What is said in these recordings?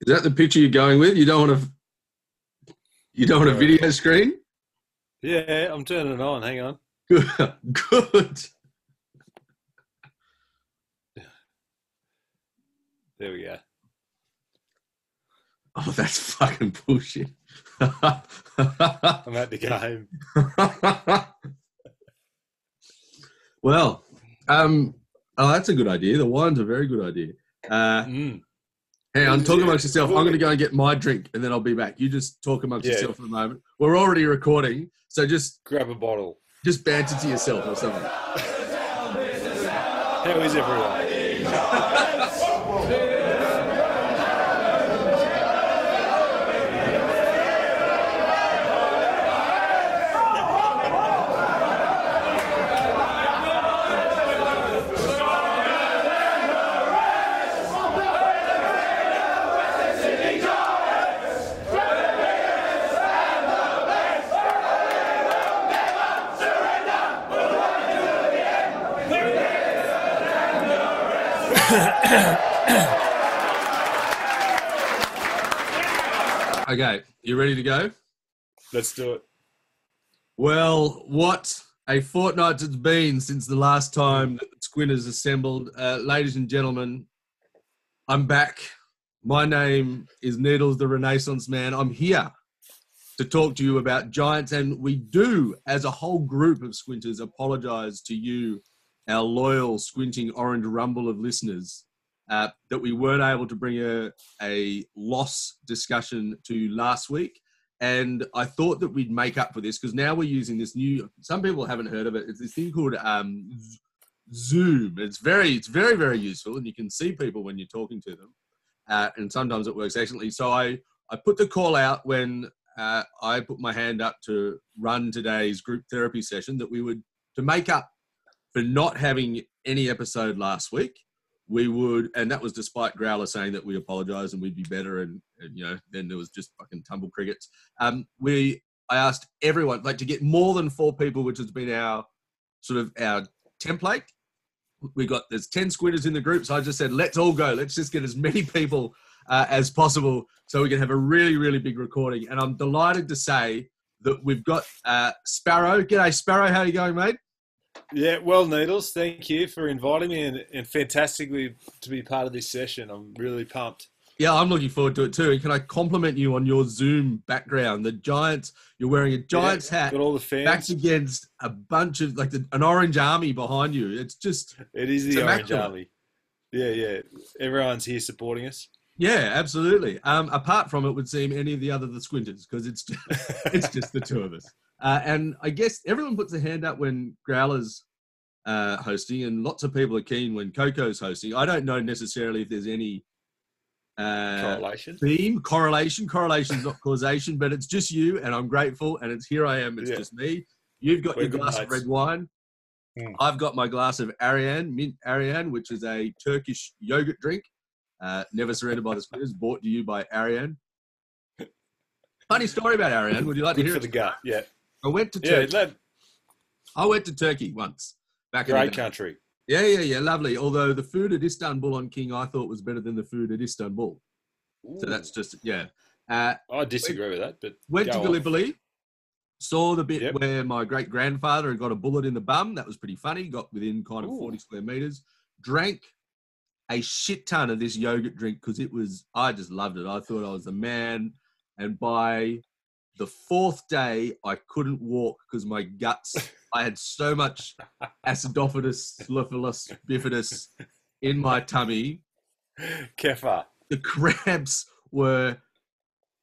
Is that the picture you're going with? You don't want to. You don't want a video screen. Yeah, I'm turning it on. Hang on. Good. Good. There we go. Oh, that's fucking bullshit. I'm at the game. well, um, oh, that's a good idea. The wine's a very good idea. Uh, Mm. Hang on, talk amongst yourself. I'm going to go and get my drink, and then I'll be back. You just talk amongst Yeah. yourself for a moment. We're already recording, so just Grab a bottle. just banter to yourself or something. How is everyone? Okay, you ready to go? Let's do it. Well, what a fortnight it's been since the last time that Squinters assembled. Uh, ladies and gentlemen, I'm back. My name is Needles the Renaissance Man. I'm here to talk to you about Giants, and we do, as a whole group of Squinters, apologize to you, our loyal, squinting orange rumble of listeners, uh, that we weren't able to bring a, a loss discussion to last week and I thought that we'd make up for this because now we're using this new. Some people haven't heard of it. It's this thing called um, Zoom. It's very, it's very, very useful, and you can see people when you're talking to them. Uh, and sometimes it works excellently. So I, I put the call out when uh, I put my hand up to run today's group therapy session that we would to make up for not having any episode last week. We would, and that was despite Growler saying that we apologise and we'd be better, and, and you know, then there was just fucking tumble crickets um, we I asked everyone like to get more than four people, which has been our sort of our template. We got there's ten squinters in the group, so I just said let's all go. Let's just get as many people uh, as possible so we can have a really really big recording. And I'm delighted to say that we've got uh, Sparrow. G'day Sparrow, how you going, mate? Yeah, well, Needles, thank you for inviting me and, and fantastically to be part of this session. I'm really pumped. Yeah, I'm looking forward to it too. And can I compliment you on your Zoom background? The Giants, you're wearing a Giants Yeah, hat. Got all the backed fans. against a bunch of like the, an orange army behind you. It's just It is the Orange. Army. Yeah, yeah. Everyone's here supporting us. yeah, absolutely. Um, apart from it would seem any of the other the squinters because it's just, it's just the two of us. Uh, and I guess everyone puts a hand up when Growler's uh, hosting, and lots of people are keen when Coco's hosting. I don't know necessarily if there's any uh, Correlation. theme correlation. Correlation is not causation, but it's just you, and I'm grateful. And it's here I am. It's Yeah. just me. You've got We're your good glass of red wine. Mm. I've got my glass of Ayran, mint Ayran, which is a Turkish yogurt drink. Uh, never surrendered by the squinters. Bought to you by Ayran. Funny story about Ayran. Would you like to hear for it? the gut. Yeah. I went to Yeah, Turkey. that, I went to Turkey once. Back in the great country. Yeah, yeah, yeah. Lovely. Although the food at Istanbul on King, I thought was better than the food at Istanbul. So that's just yeah. Uh, I disagree with that, but went to go on. Gallipoli, saw the bit Yep. where my great grandfather had got a bullet in the bum. That was pretty funny. Got within kind of Ooh. 40 square meters. Drank a shit ton of this yogurt drink because it was, I just loved it. I thought I was the man. And by the fourth day, I couldn't walk because my guts, I had so much acidophilus, syphilis, bifidus in my tummy Kefir. the cramps were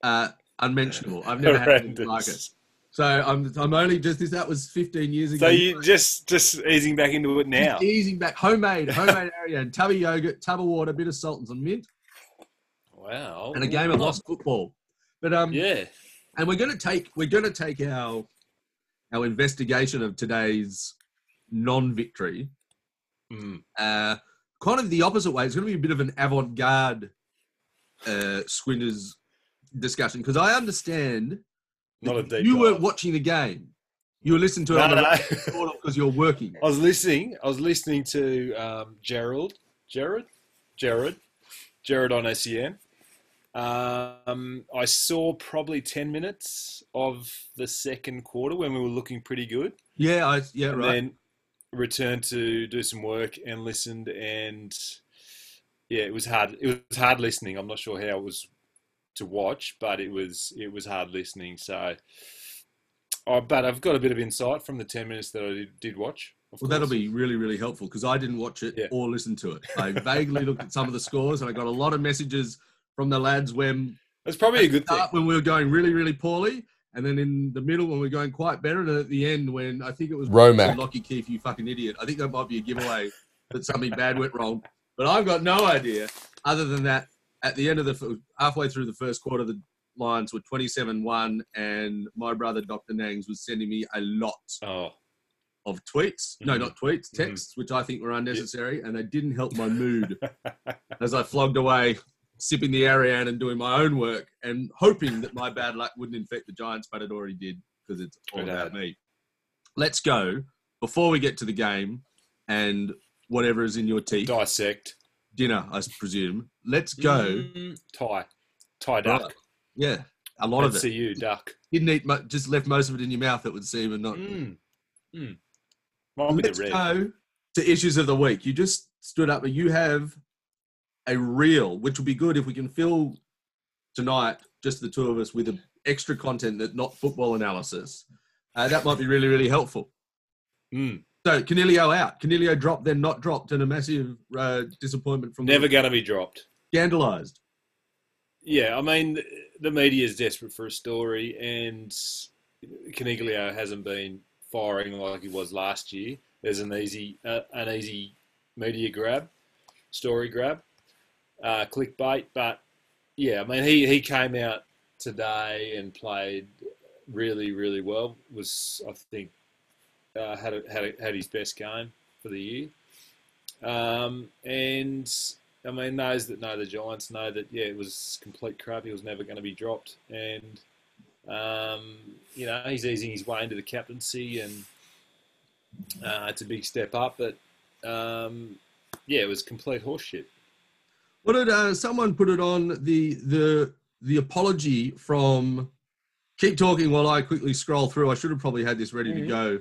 uh, unmentionable. I've never had anything like it. So I'm I'm only just this. That was 15 years ago. So you just just easing back into it now. Just easing back, homemade, homemade Ayran, tub of yogurt, tub of water, bit of salt and some mint, Wow. and a game of lost football. But um, Yeah. And we're gonna take we're gonna take our our investigation of today's non-victory Mm. uh, kind of the opposite way. It's going to be a bit of an avant-garde uh, Squinters discussion because I understand Not a deep you dive. weren't watching the game. You were listening to it No, no. because you're working. I was listening. I was listening to um, Gerald, Jared, Jared, Jared on SEN, Um, I saw probably ten minutes of the second quarter when we were looking pretty good, Yeah, I yeah and right. then returned to do some work and listened. And yeah, it was hard. It was hard listening. I'm not sure how it was to watch, but it was it was hard listening. So, oh, but I've got a bit of insight from the ten minutes that I did, did watch. Well, that'll be really, really helpful because I didn't watch it Yeah. or listen to it. I vaguely looked at some of the scores and I got a lot of messages from the lads when That's probably a good thing. when we were going really, really poorly, and then in the middle when we were going quite better, and at the end when I think it was Romac. Lockie Keeffe, you fucking idiot. I think that might be a giveaway that something bad went wrong, but I've got no idea. Other than that, at the end of the halfway through the first quarter, the Lions were twenty-seven-one, and my brother Dr. Nangs was sending me a lot Oh, of tweets. No, Mhm. not tweets, Mhm. texts, which I think were unnecessary, and they didn't help my mood as I flogged away, sipping the Ayran and doing my own work, and hoping that my bad luck wouldn't infect the Giants, but it already did because it's all about me. Let's go before we get to the game and whatever is in your teeth, dissect. dinner, I presume. Let's go. Mm, Thai, Thai duck. Right. Yeah, a lot of Let's it. see you duck. Didn't eat, mu- just left most of it in your mouth. It would seem, and not. Mm. Mm. Let's go to issues of the week. You just stood up, but you have a reel, which would be good if we can fill tonight, just the two of us, with a extra content that not football analysis. Uh, that might be really, really helpful. Mm. So Coniglio out. Coniglio dropped, then not dropped, and a massive uh, disappointment from Never going to be dropped. scandalized. Yeah, I mean, the- the media is desperate for a story, and Coniglio hasn't been firing like he was last year. There's an easy, uh, an easy media grab, story grab, uh, clickbait. But yeah, I mean, he, he came out today and played really, really well. Was I think uh, had a, had a, had his best game for the year. Um, and I mean, those that know the Giants know that yeah, it was complete crap. He was never going to be dropped, and um, you know he's easing his way into the captaincy, and uh, it's a big step up. But um, yeah, it was complete horseshit. What did uh, someone put it on the the the apology from? Keep talking while I quickly scroll through. I should have probably had this ready to Mhm. go.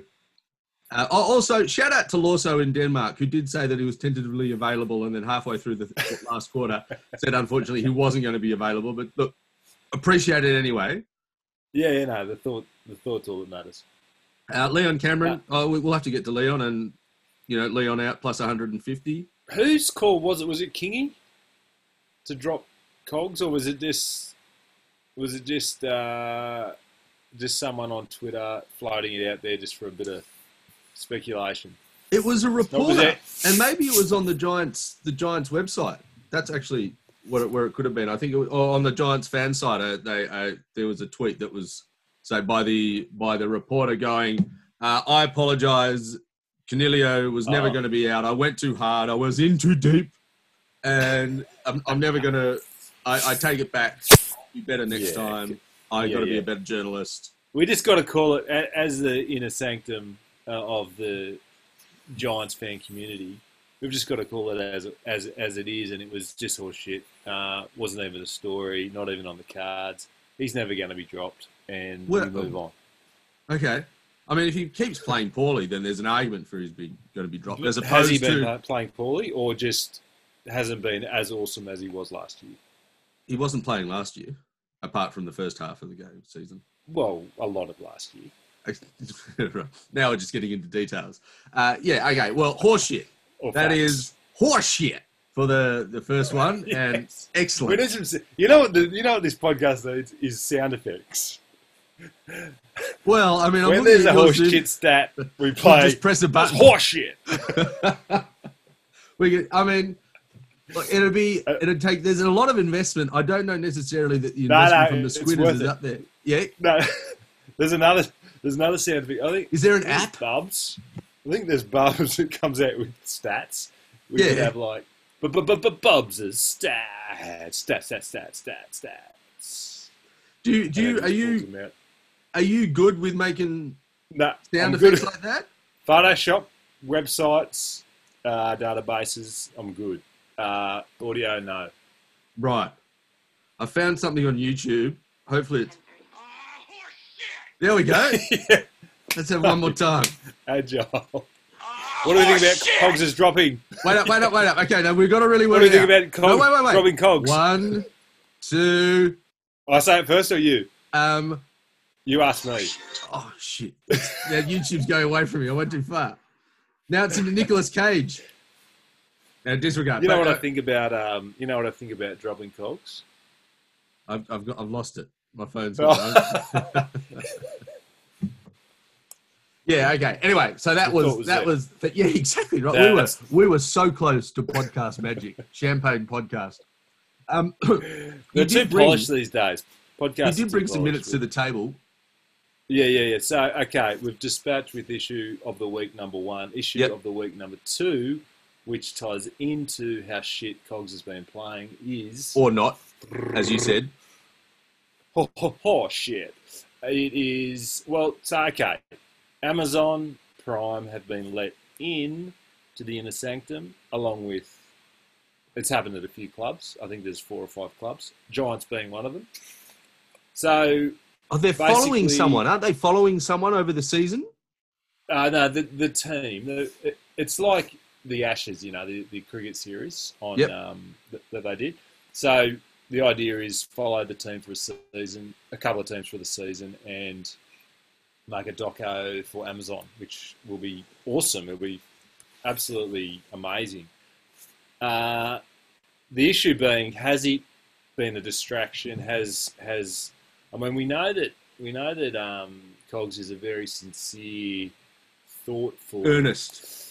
Uh, also, shout out to Lorso in Denmark, who did say that he was tentatively available, and then halfway through the last quarter said unfortunately he wasn't going to be available. But look, appreciate it anyway. Yeah, yeah, no, the thought, the thought's all that matters. Uh, Leon Cameron, oh, we'll have to get to Leon, and you know Leon out plus 150. Whose call was it? Was it Kingy to drop Cogs, or was it just was it just uh, just someone on Twitter floating it out there just for a bit of speculation? It was a was reporter, it? and maybe it was on the Giants the Giants website. That's actually what it, where it could have been. I think it was, or on the Giants fan site. Uh, they uh, there was a tweet that was say by the by the reporter going, uh, "I apologize. Coniglio was never Oh. going to be out. I went too hard. I was in too deep, and I'm, I'm never going to. I take it back. Be better next Yeah. time. I Yeah, got to be a better journalist." We just got to call it as the inner sanctum uh, of the Giants fan community. We've just got to call it as as as it is, and it was just horse shit. Uh, wasn't even a story, not even on the cards. He's never going to be dropped, and Well- we move on. Okay. I mean, if he keeps playing poorly, then there's an argument for he's going to be dropped, as Has opposed he been to uh, playing poorly, or just hasn't been as awesome as he was last year? he wasn't playing last year, apart from the first half of the game season. Well, a lot of last year. Now we're just getting into details. Uh, yeah, okay. Well, horseshit. Or That facts. is horseshit for the the first one, and excellent. Some- you know what? The, you know what this podcast needs is sound effects. Well, I mean, I'm when looking there's a at yours, horse dude. shit stat, we play. just press a button. Horseshit. we get, I mean, look, it'll be Uh, it'll take. There's a lot of investment. I don't know necessarily that the No, investment no, from the Squinters is it. up there. Yeah, No, there's another. There's another sound. I think is there an app? Bubs. I think there's Bubs that comes out with stats. We could have like, but but but but Bubs is stats, stats, stats, stats, stats, stats. Do you do you are you pulls them out. are you good with making No, sound I'm good. effects like that? Photoshop, websites, uh, databases. I'm good. Uh, audio, no. Right. I found something on YouTube. Hopefully, it's. There we go. yeah, Let's have one more time. agile. What do we think about Cogs is dropping? Wait up, wait up, wait up. Okay, now we've got to really work What do you it think out. about Cogs? No, wait, wait, wait. Dropping Cogs. One, two. I say it first or you? Um. You ask me. Oh shit! Now YouTube's going away from me. I went too far. Now it's into Nicolas Cage. Now disregard. You know But, what I think about um you know what I think about dropping Cogs? I've, I've got. I've lost it. My phone's. Oh. yeah. Okay. Anyway, so that was, was that there. was that, yeah exactly right. We were we were so close to podcast magic, champagne podcast. Um, They're too bring, polished these days. Podcast. you did bring some minutes to the table. Yeah, yeah, yeah. So, okay, we've dispatched with issue of the week number one, issue Yep. of the week number two, which ties into how shit Cogs has been playing, is. or not, as you said. Oh, oh, oh, shit. It is, well, so, okay. Amazon Prime have been let in to the inner sanctum, along with, it's happened at a few clubs. I think there's four or five clubs, Giants being one of them. So, Oh, they're following someone, aren't they? Following someone over the season. Uh, no, the the team. It, it's like the Ashes, you know, the, the cricket series on Yep. um, that, that they did. So the idea is follow the team for a season, a couple of teams for the season, and make a doco for Amazon, which will be awesome. It'll be absolutely amazing. Uh, the issue being, has it been a distraction? Has has I mean, we know that we know that um, Cogs is a very sincere, thoughtful, Ernest.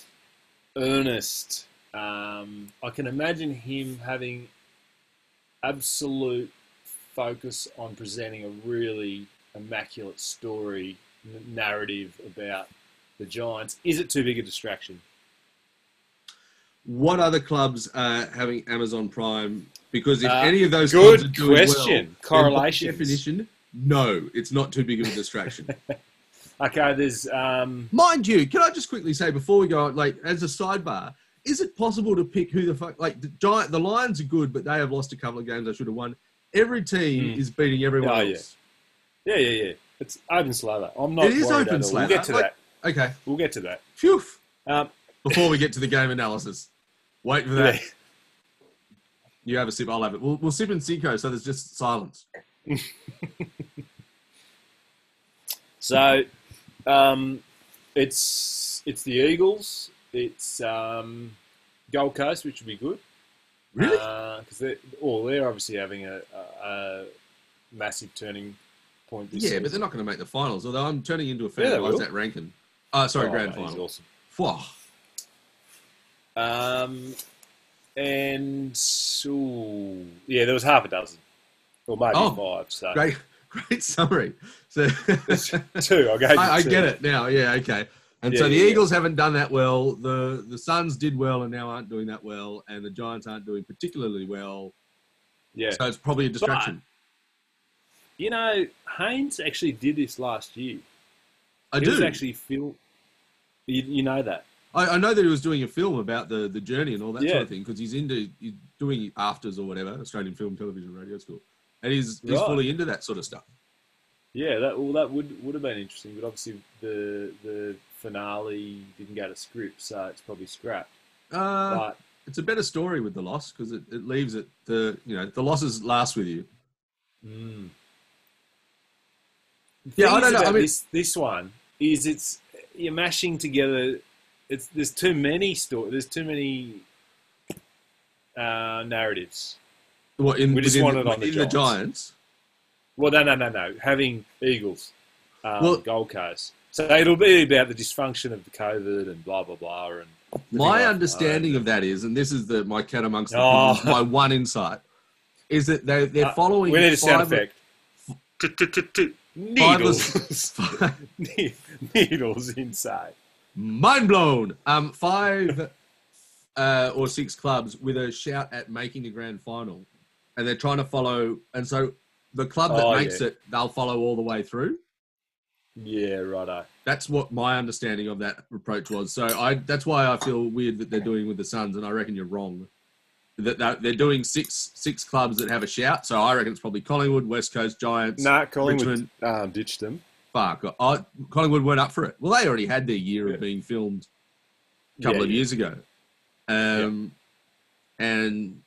Earnest. Um, I can imagine him having absolute focus on presenting a really immaculate story, n- narrative about the Giants. Is it too big a distraction? What other clubs are having Amazon Prime? Because if Uh, any of those good clubs are doing well, question. then by Correlations. definition, no, it's not too big of a distraction. Okay, there's um, Mind you, can I just quickly say before we go, like as a sidebar, is it possible to pick who the fuck? Like the Giant, the Lions are good, but they have lost a couple of games. I should have won. Every team Hmm. is beating everyone Oh, yeah. else. yeah, yeah, yeah. It's open slather. I'm not It is open at slather. We'll get to Like- that. Okay, We'll get to that. phew. Um, Before we get to the game analysis, wait for that. yeah. You have a sip, I'll have it. We'll, we'll sip in Seco, so there's just silence. So, um, it's it's the Eagles. It's um, Gold Coast, which would be good. Really? Because they're, well, they're obviously having a, a, a massive turning point this yeah, season. but they're not going to make the finals. Although I'm turning into a fan Yeah, of. Izak Rankine. Uh, sorry, Oh, grand mate, final. awesome. Phew. Um, and ooh, yeah, there was half a dozen, or maybe Oh, five. So Great, great summary. So two. I gave I, I two. get it now. Yeah, okay. And so the yeah, yeah. Eagles haven't done that well. The the Suns did well and now aren't doing that well, and the Giants aren't doing particularly well. Yeah, So it's probably a distraction. you know, Haynes actually did this last year. I he do. was actually feel. You, you know that. I, I know that he was doing a film about the, the journey and all that Yeah. sort of thing because he's into he's doing AFTRS or whatever Australian Film, Television, Radio School, and he's he's Right. fully into that sort of stuff. Yeah, that well, that would would have been interesting, but obviously the the finale didn't go to script, so it's probably scrapped. Uh, But it's a better story with the loss because it, it leaves it the you know the losses last with you. mm. Yeah, I don't know, I mean- this this one is it's you're mashing together. It's there's too many story. There's too many uh, narratives. What in, We just within want the, it on the the Giants. Well, no, no, no, no. Having Eagles, um, Well- Gold Coast. So it'll be about the dysfunction of the COVID and blah blah blah. And My understanding of that is, and this is the my cat amongst the Oh. pigeons, my one insight, is that they they're Uh, following. We need a sound effect. Needles. Needles inside. Mind blown. Um, five uh, or six clubs with a shout at making the grand final, and they're trying to follow. And so the club that Oh, makes yeah. it, they'll follow all the way through. Yeah, righto. That's what my understanding of that approach was. So I that's why I feel weird that they're doing with the Suns, and I reckon you're wrong. that they're, doing six six clubs that have a shout. So I reckon it's probably Collingwood, West Coast Giants. Nah, Collingwood Richmond. um, ditched them. Fuck, oh, Collingwood weren't up for it. Well, they already had their year Yeah. of being filmed a couple Yeah, of years ago, um, and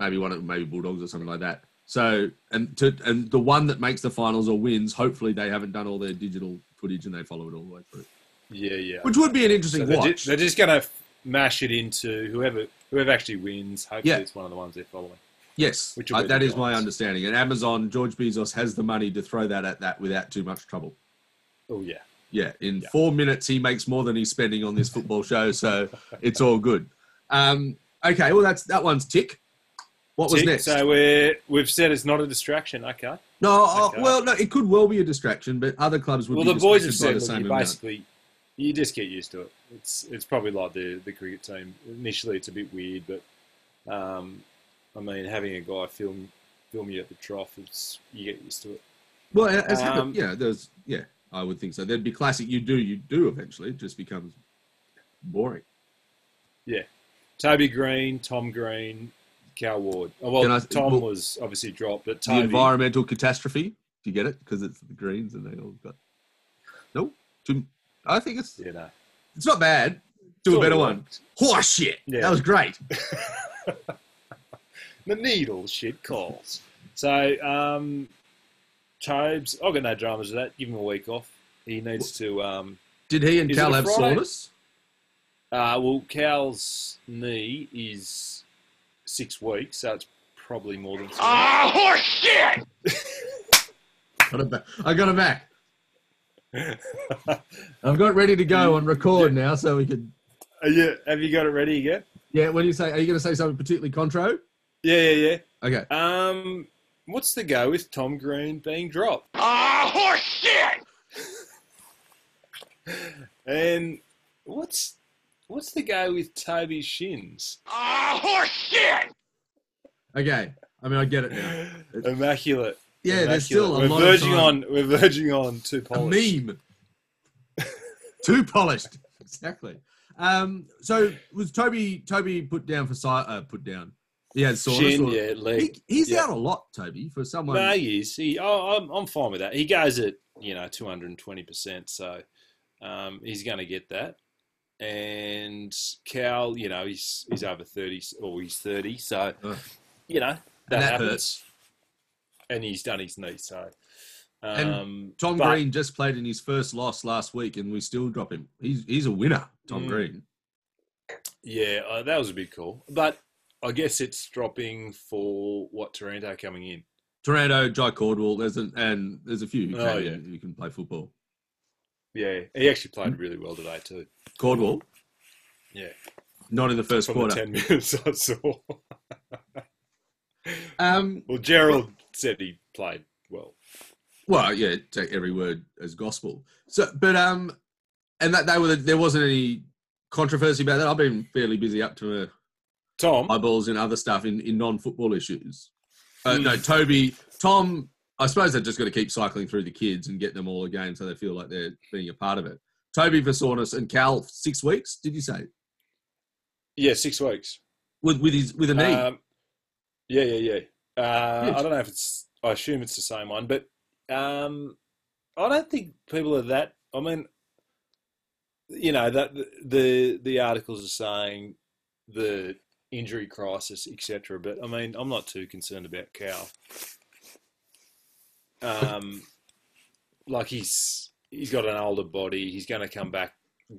maybe one of maybe Bulldogs or something like that. So and to and the one that makes the finals or wins, hopefully they haven't done all their digital footage and they follow it all the way through, Yeah, yeah. which would be an So interesting they're, ju- watch. they're just going to mash it into whoever whoever actually wins. Hopefully, Yeah. it's one of the ones they're following. yes, which uh, that is my understanding. And Amazon, George Bezos has the money to throw that at that without too much trouble. Oh yeah, Yeah, in Yeah. four minutes he makes more than he's spending on this football show, so it's all good. Um, okay, well that's that one's tick. What was next? So we're we've said it's not a distraction. Okay. no, oh, okay. well, no, it could well be a distraction, but other clubs would Well, be the boys have said the look, same you basically you just get used to it. It's it's probably like the the cricket team. Initially, it's a bit weird, but um, I mean, having a guy film film you at the trough, it's you get used to it. Well, as Um, yeah, there's yeah, I would think so. There'd be classic. You do, you do. Eventually, it just becomes boring. Yeah, Toby Greene, Tom Green, Cal Ward. Oh, well, I- Tom well- was obviously dropped, but The environmental catastrophe. Do you get it? Because it's the Greens and they all got. No, I think it's you know, it's not bad. Do a better one. Horse shit. Yeah. That was great. the needle shit calls. So, um, Tobes, I've got no dramas with that. Give him a week off. He needs to. Um, Did he and Cal have soreness? uh, well, Cal's knee is six weeks, so it's probably more than. Three. Ah, horse shit! Got it back. I got it back. I've got it ready to go on record now, so we could. Are you, have you got it ready yet? Yeah, when you say, are you going to say something particularly contro? Yeah, yeah, yeah. Okay. Um, what's the go with Tom Green being dropped? Ah, horse shit! And what's what's the go with Toby Shins? Ah, horse shit! Okay. I mean, I get it now. Immaculate. Yeah, there's still a we're lot verging of time. on we're verging on too polished. a meme. Too polished. Exactly. Um, so was Toby Toby put down for si- uh, put down? He had soreness. Shin, or- yeah, leg. He, he's yeah. out a lot, Toby, for someone. No, he is. He, oh, I'm, I'm fine with that. He goes at you know 220 percent, so um, he's going to get that. And Cal, you know, he's he's over 30 or he's 30, so Ugh. you know that, and that happens. hurts. And he's done his knee, so. And Um, Tom but- Green just played in his first loss last week, and we still drop him. He's he's a winner, Tom Mm. Green. Yeah, uh, that was a big call, But I guess it's dropping for what Taranto coming in. Taranto, Jye Caldwell, there's an, and there's a few who, Oh, can, yeah. who can play football. Yeah, he actually played really well today too. Caldwell, Yeah, not in the first from quarter. the ten minutes I saw. Um, Well, Gerald said he played well. well, yeah, take every word as gospel. So, but um, and that they were there wasn't any controversy about that. I've been fairly busy up to my Tom, eyeballs in other stuff in, in non-football issues. Uh. No, Toby, Tom. I suppose they're just going to keep cycling through the kids and get them all again, so they feel like they're being a part of it. Toby Vasornis and Cal six weeks. Did you say yeah, six weeks. with with his with a knee? Um, yeah, yeah, yeah. Uh. I don't know if it's. I assume it's the same one, but um, I don't think people are that. I mean, you know that the the articles are saying the injury crisis, etc. But I mean, I'm not too concerned about Cal. Um, like he's he's got an older body. He's going to come back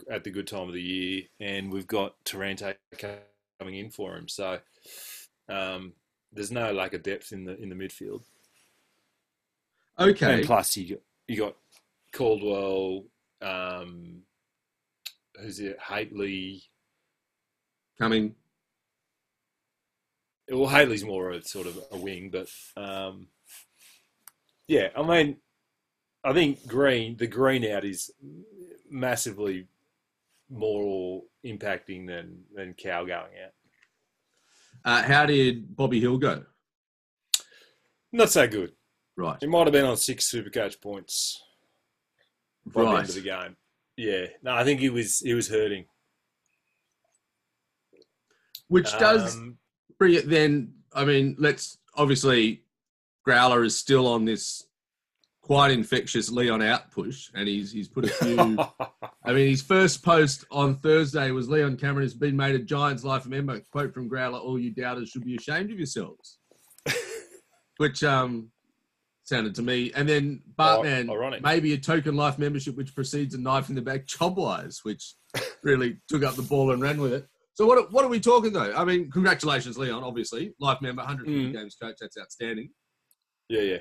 at the good time of the year, and we've got Taranto coming in for him. So um, there's no lack of depth in the in the midfield. okay, And plus, you got, you got Caldwell, um, who's it? Hately. coming. Well, Hately's more of sort of a wing, but um, yeah, I mean, I think Green, the Green out is massively more impacting than than Cow going out. Uh, how did Bobby Hill go? Not so good. Right, He might have been on six Supercoach points by the right. end of the game. Yeah, no, I think he was he was hurting. Which does Um, bring it then. I mean, let's obviously Growler is still on this quite infectious Leon out push, and he's he's put a few. I mean, his first post on Thursday was Leon Cameron has been made a Giants life member. Quote from Growler: "All you doubters should be ashamed of yourselves," which um sounded to me. And then Bartman, ironic. maybe a token life membership, which precedes a knife in the back chobwise, which really took up the ball and ran with it. So what are- what are we talking though? I mean, congratulations, Leon. Obviously, life member, 150 Mm. games coach. That's outstanding. Yeah, yeah.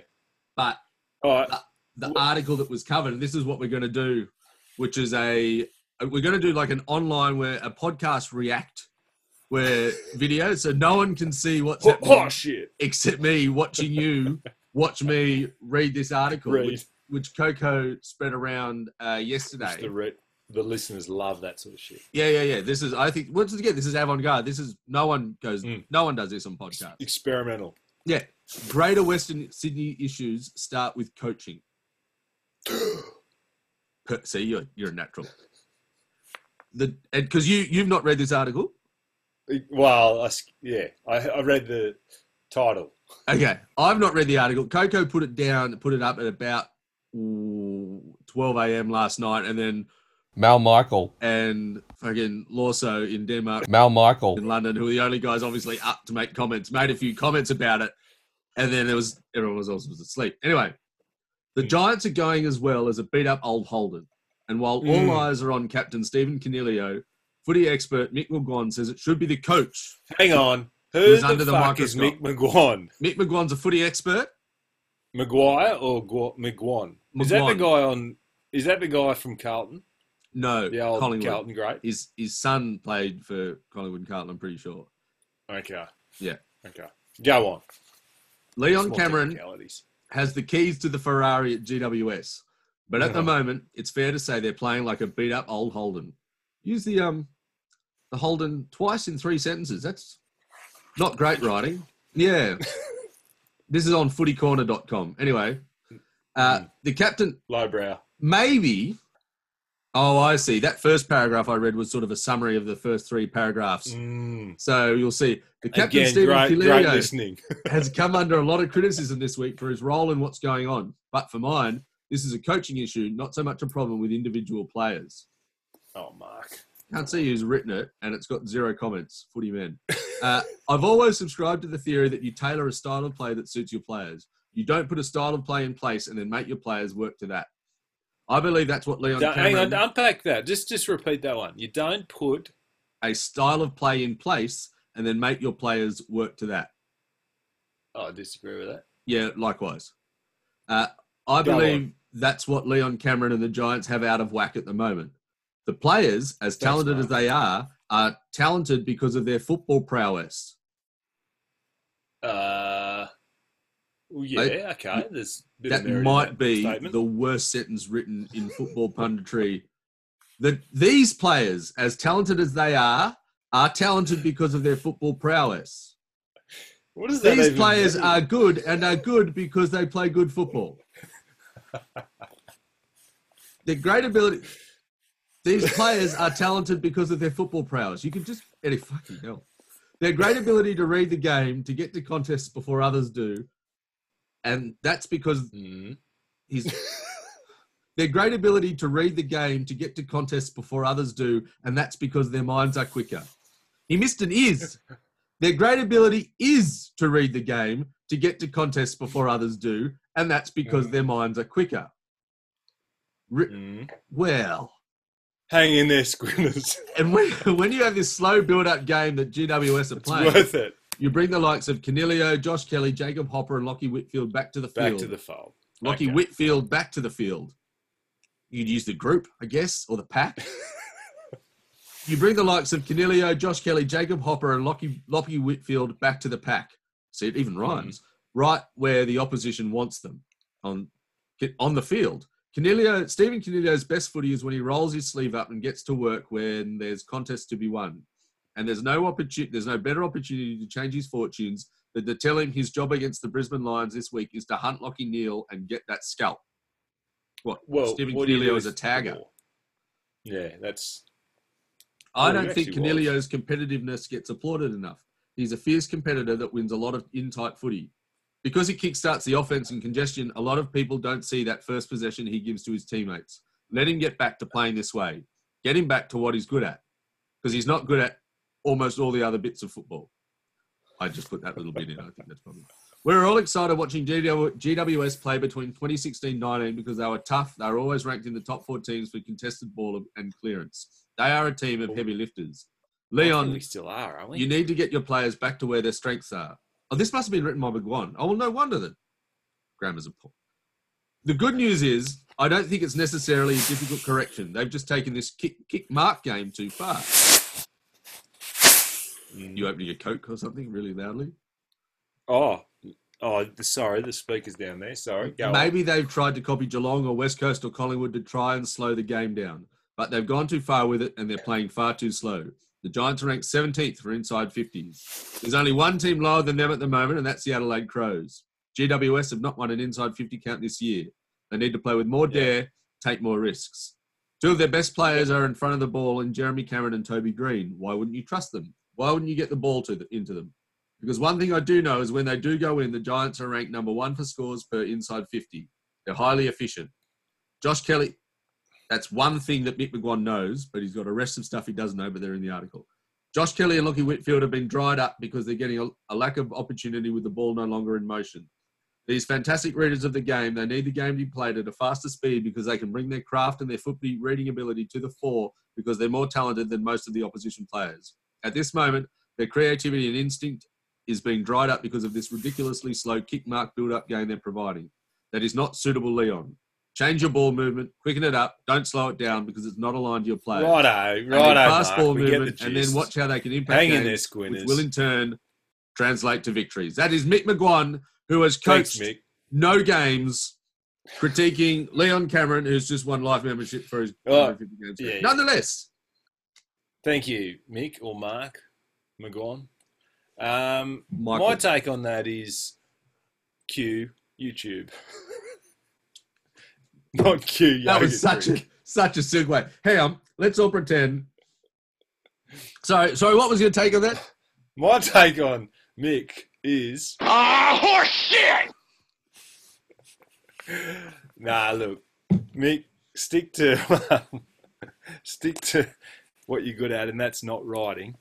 But All right. the article that was covered, and this is what we're going to do, which is a we're going to do like an online where a podcast react where video, so no one can see what's Oh, happening oh, shit. except me watching you watch me read this article, Read. which which Coco spread around uh, yesterday. The, re- the listeners love that sort of shit. Yeah, yeah, yeah. This is I think once again, this is avant garde. This is no one goes, Mm. no one does this on podcast. Experimental. Yeah, Greater Western Sydney issues start with coaching. See, you're you're a natural. The because you you've not read this article. Well, I s yeah, I, I read the title. Okay, I've not read the article. Coco put it down, put it up at about ooh, 12 a.m. last night, and then Mal Michael. and fucking Lawso in Denmark Mal Michael. in London, who are the only guys obviously up to make comments, made a few comments about it, and then there was everyone was also was asleep. Anyway, the Giants are going as well as a beat up old Holden, and while Mm. all eyes are on Captain Stephen Coniglio, footy expert Mick McGuane says it should be the coach. Hang on. Who Who's the under the fuck is Mick McGuane? Mick McGuane's a footy expert. McGuire or Gu- McGuane? Is that the guy on? Is that the guy from Carlton? No, The old Collingwood. Carlton great. His his son played for Collingwood and Carlton. I'm pretty sure. Okay. Yeah. Okay. Go on. Leon Cameron has the keys to the Ferrari at GWS. But at the moment, it's fair to say they're playing like a beat up old Holden. Use the um the Holden twice in three sentences. That's not great writing. Yeah. this is on footycorner.com. Anyway, uh, the captain Lowbrow. maybe Oh, I see. That first paragraph I read was sort of a summary of the first three paragraphs. Mm. So you'll see the captain Again, Stephen great, great listening. has come under a lot of criticism this week for his role in what's going on. But for mine, this is a coaching issue, not so much a problem with individual players. oh, Mark. Can't see who's written it, and it's got zero comments. Footy men. Uh, I've always subscribed to the theory that you tailor a style of play that suits your players. You don't put a style of play in place and then make your players work to that. I believe that's what Leon Don't- hang on, unpack that. Just, just repeat that one. You don't put. a style of play in place and then make your players work to that. Oh, I disagree with that. Yeah, likewise. Uh, I Go believe that's what Leon Cameron and the Giants have out of whack at the moment. The players, as talented as they are, are talented because of their football prowess. Uh, well, yeah, okay. There's a bit of That might be statement. the worst sentence written in football punditry. That these players, as talented as they are, are talented because of their football prowess. What is that These players mean? are good and are good because they play good football. their great ability. These players are talented because of their football prowess. You can just any fucking hell. Their great ability to read the game, to get to contests before others do, and that's because Mm. he's their great ability to read the game, to get to contests before others do, and that's because their minds are quicker. He missed an is. Their great ability is to read the game, to get to contests before others do, and that's because their minds are quicker. Re- Mm. well, Hang in there, Squinters. and when, when you have this slow build-up game that GWS are It's playing, worth it. You bring the likes of Coniglio, Josh Kelly, Jacob Hopper, and Lockie Whitfield back to the field. Back to the fold. Lockie Okay. Whitfield back to the field. You'd use the group, I guess, or the pack. you bring the likes of Coniglio, Josh Kelly, Jacob Hopper, and Lockie, Lockie Whitfield back to the pack. See, it even rhymes. Mm-hmm. Right where the opposition wants them on on the field. Coniglio, Stephen Coniglio's best footy is when he rolls his sleeve up and gets to work when there's contests to be won. And there's no opportunity, there's no better opportunity to change his fortunes than to tell him his job against the Brisbane Lions this week is to hunt Lockie Neale and get that scalp. What? Well, Stephen what Coniglio is a tagger. Yeah, that's I don't think Coniglio's competitiveness gets applauded enough. he's a fierce competitor that wins a lot of in tight footy. Because he kickstarts the offense and congestion, a lot of people don't see that first possession he gives to his teammates. Let him get back to playing this way. Get him back to what he's good at. Because he's not good at almost all the other bits of football. I just put that little bit in. I think that's probably. We're all excited watching GWS play between 2016-19 because they were tough. They were always ranked in the top four teams for contested ball and clearance. They are a team of heavy lifters. Leon, we still are, aren't we? you need to get your players back to where their strengths are. Oh, this must have been written by McGuane. Oh, well, no wonder that grammar's a poor. The good news is, I don't think it's necessarily a difficult correction. They've just taken this kick, kick mark game too far. Mm. You opening a Coke or something really loudly? Oh, oh, the- sorry, the speaker's down there. Sorry, go on. Maybe they've tried to copy Geelong or West Coast or Collingwood to try and slow the game down, but they've gone too far with it and they're playing far too slow. The Giants are ranked 17th for inside 50s. There's only one team lower than them at the moment, and that's the Adelaide Crows. GWS have not won an inside 50 count this year. They need to play with more Yeah. dare, take more risks. Two of their best players are in front of the ball in Jeremy Cameron and Toby Greene. Why wouldn't you trust them? Why wouldn't you get the ball to the, into them? Because one thing I do know is when they do go in, the Giants are ranked number one for scores per inside 50. They're highly efficient. Josh Kelly, that's one thing that Mick McGuane knows, but he's got a rest of stuff he doesn't know, but they're in the article. Josh Kelly and Lockie Whitfield have been dried up because they're getting a, a lack of opportunity with the ball no longer in motion. These fantastic readers of the game, they need the game to be played at a faster speed because they can bring their craft and their football reading ability to the fore because they're more talented than most of the opposition players. At this moment, their creativity and instinct is being dried up because of this ridiculously slow kick mark build up game they're providing. That is not suitable, Leon. Change your ball movement, quicken it up, don't slow it down because it's not aligned to your players. Righto, righto, fast ball we get the movement, and then watch how they can impact Hang in there, games, which will in turn translate to victories. That is Mick McGuane, who has coached Mick. no games, critiquing Leon Cameron, who's just won life membership for his Oh, games. yeah. Nonetheless, Thank you, Mick or Mark McGon. Um, my take on that is Q YouTube, not Q. that was yogurt such a such a segue. Hang on, let's all pretend. Sorry, sorry. What was your take on that? My take on Mick is Ah, horse shit! nah. Look, Mick, stick to stick to what you're good at, and that's not writing,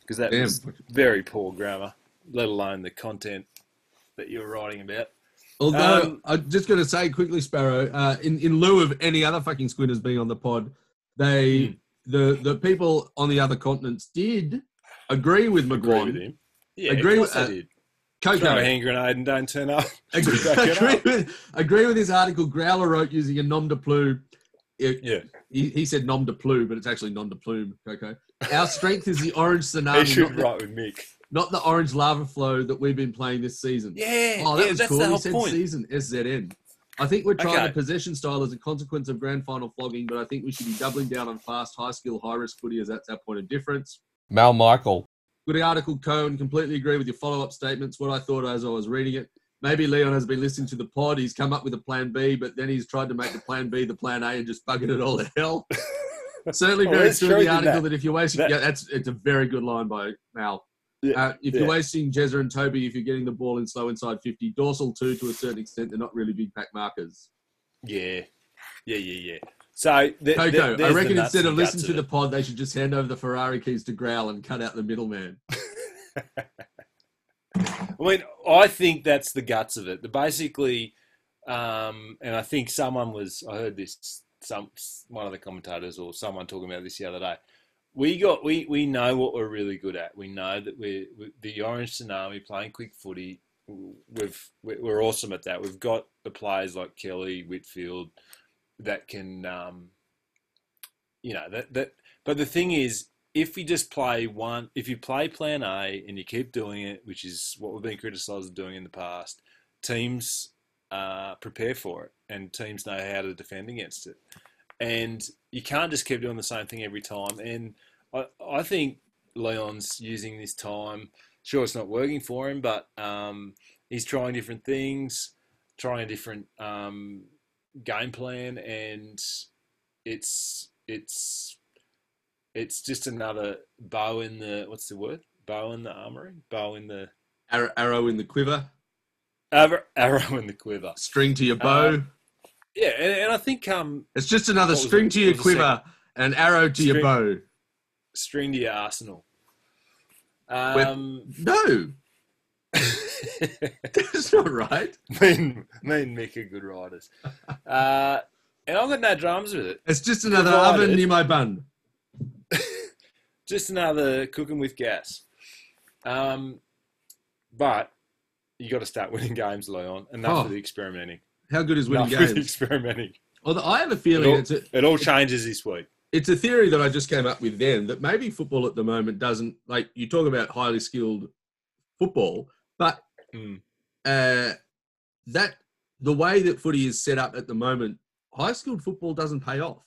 because that was very poor grammar, let alone the content that you're writing about. Although Um, I'm just going to say quickly, Sparrow, uh, in in lieu of any other fucking squinters being on the pod, they Hmm. the the people on the other continents did agree with Agree with him. Yeah, Agree of with- uh, did. Coco, Throw a hand grenade and don't turn up. agree, agree with agree with this article. Growler wrote using a nom de plume. It- Yeah, he, he said nom de plume, but it's actually nom de plume. Coco, our strength is the orange he tsunami, should not the, write with Mick. not the orange lava flow that we've been playing this season. Yeah, Oh, that yeah, was that's cool. the He said point. season SZN. I think we're trying Okay. the possession style as a consequence of grand final flogging, but I think we should be doubling down on fast, high skill, high risk footy as that's our point of difference. Mal Michael. Good article, Cohen. Completely agree with your follow up statements. What I thought as I was reading it. Maybe Leon has been listening to the pod. He's come up with a plan B, but then he's tried to make the plan B the plan A and just bugging it all to hell. Certainly Well, very true the article that. that, if you're wasting, That- yeah, that's it's a very good line by Mal. Yeah, Uh, if yeah. you're wasting Jezza and Toby, if you're getting the ball in slow inside 50, dorsal two to a certain extent, they're not really big pack markers. Yeah, yeah, yeah, yeah. So th- Coco, th- I reckon instead of listening to of the pod, they should just hand over the Ferrari keys to Growl and cut out the middleman. I mean, I think that's the guts of it. The basically, um, and I think someone was. I heard this. Some one of the commentators or someone talking about this the other day. We got we we know what we're really good at. We know that we're, we the orange tsunami playing quick footy. We've we're awesome at that. We've got the players like Kelly Whitfield that can, um, you know, that that. But the thing is, if you just play one, if you play Plan A and you keep doing it, which is what we've been criticised of doing in the past, teams uh, prepare for it, and teams know how to defend against it. And you can't just keep doing the same thing every time. And I, I think Leon's using this time. Sure, it's not working for him, but um, he's trying different things, trying a different um, game plan, and it's it's it's just another bow in the what's the word bow in the armory, bow in the Arrow, arrow in the quiver, arrow, arrow in the quiver. string to your bow. Uh, Yeah, and, and I think um, it's just another string it- to your what was the quiver and arrow to your bow. string to your arsenal. Um, No, that's not right. me, and, me and Mick are good riders, uh, and I've got no drums with it. It's just another Provided- oven near my bun. Just another cooking with gas. Um, but you got to start winning games, Leon. Enough Oh. of the experimenting. How good is winning Enough games? experimenting. Although I have a It feeling all, it's a, it all changes this week. it's a theory that I just came up with then that maybe football at the moment doesn't like you talk about highly skilled football, but Mm. uh, that the way that footy is set up at the moment, high skilled football doesn't pay off.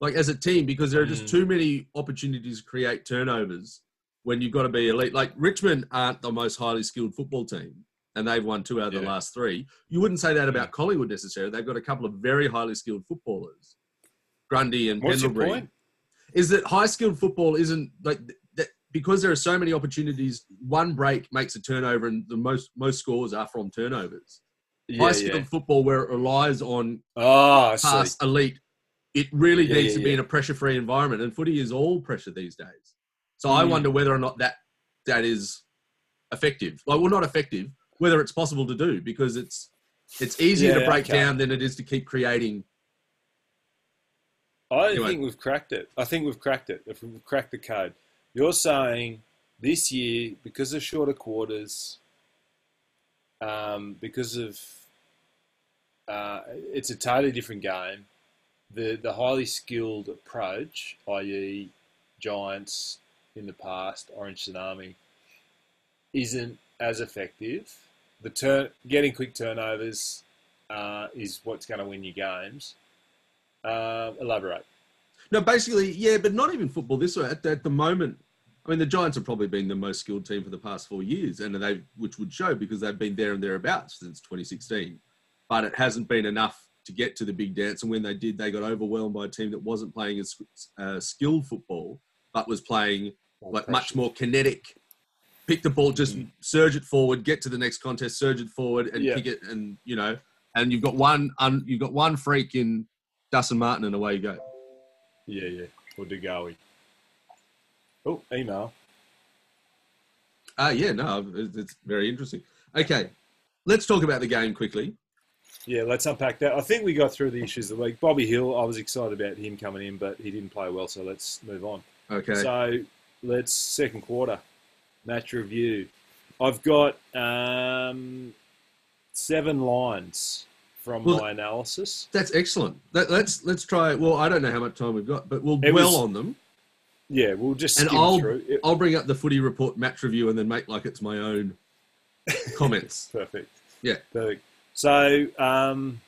Like as a team, because there are just Mm. too many opportunities to create turnovers when you've got to be elite. Like Richmond aren't the most highly skilled football team, and they've won two out of the last three. You wouldn't say that about Collingwood necessarily. They've got a couple of very highly skilled footballers, Grundy and What's your point? is that high skilled football isn't like that because there are so many opportunities. One break makes a turnover, and the most most scores are from turnovers. Yeah, high yeah. skilled football, where it relies on Oh, pass elite, it really Yeah, needs yeah, to be in a pressure free environment, and footy is all pressure these days. So I Mm. wonder whether or not that that is effective. Like, well, not effective. Whether it's possible to do because it's it's easier to break okay. down than it is to keep creating. I Anyway. think we've cracked it. I think we've cracked it. If we've cracked the code, you're saying this year because of shorter quarters, um, because of uh, it's a totally different game. The the highly skilled approach, i.e., Giants in the past, Orange Tsunami, isn't as effective. The turn getting quick turnovers uh, is what's going to win you games. Uh, elaborate. No, basically, yeah, but not even football. This way, at, at the moment, I mean, the Giants have probably been the most skilled team for the past four years, and they which would show because they've been there and thereabouts since 2016. But it hasn't been enough to get to the big dance, and when they did, they got overwhelmed by a team that wasn't playing as uh, skilled football, but was playing like much more kinetic. Pick the ball, just Mm. surge it forward, get to the next contest, surge it forward, and Yeah. kick it, and you know, and you've got one, un, you've got one freak in Dustin Martin, and away you go. Yeah, yeah. Or Degawi. Oh, email. Ah, yeah, no, it's it's very interesting. Okay, let's talk about the game quickly. Yeah, let's unpack that. I think we got through the issues of the week. Bobby Hill, I was excited about him coming in, but he didn't play well, so let's move on. Okay, So let's second quarter match review. I've got um, seven lines from Well, my analysis. that's excellent. Let, let's let's try. Well, I don't know how much time we've got, but we'll It dwell was- on them, Yeah, we'll just and I'll through. It, I'll bring up the footy report match review, and then make like it's my own comments. Perfect. Yeah. Perfect. So, um,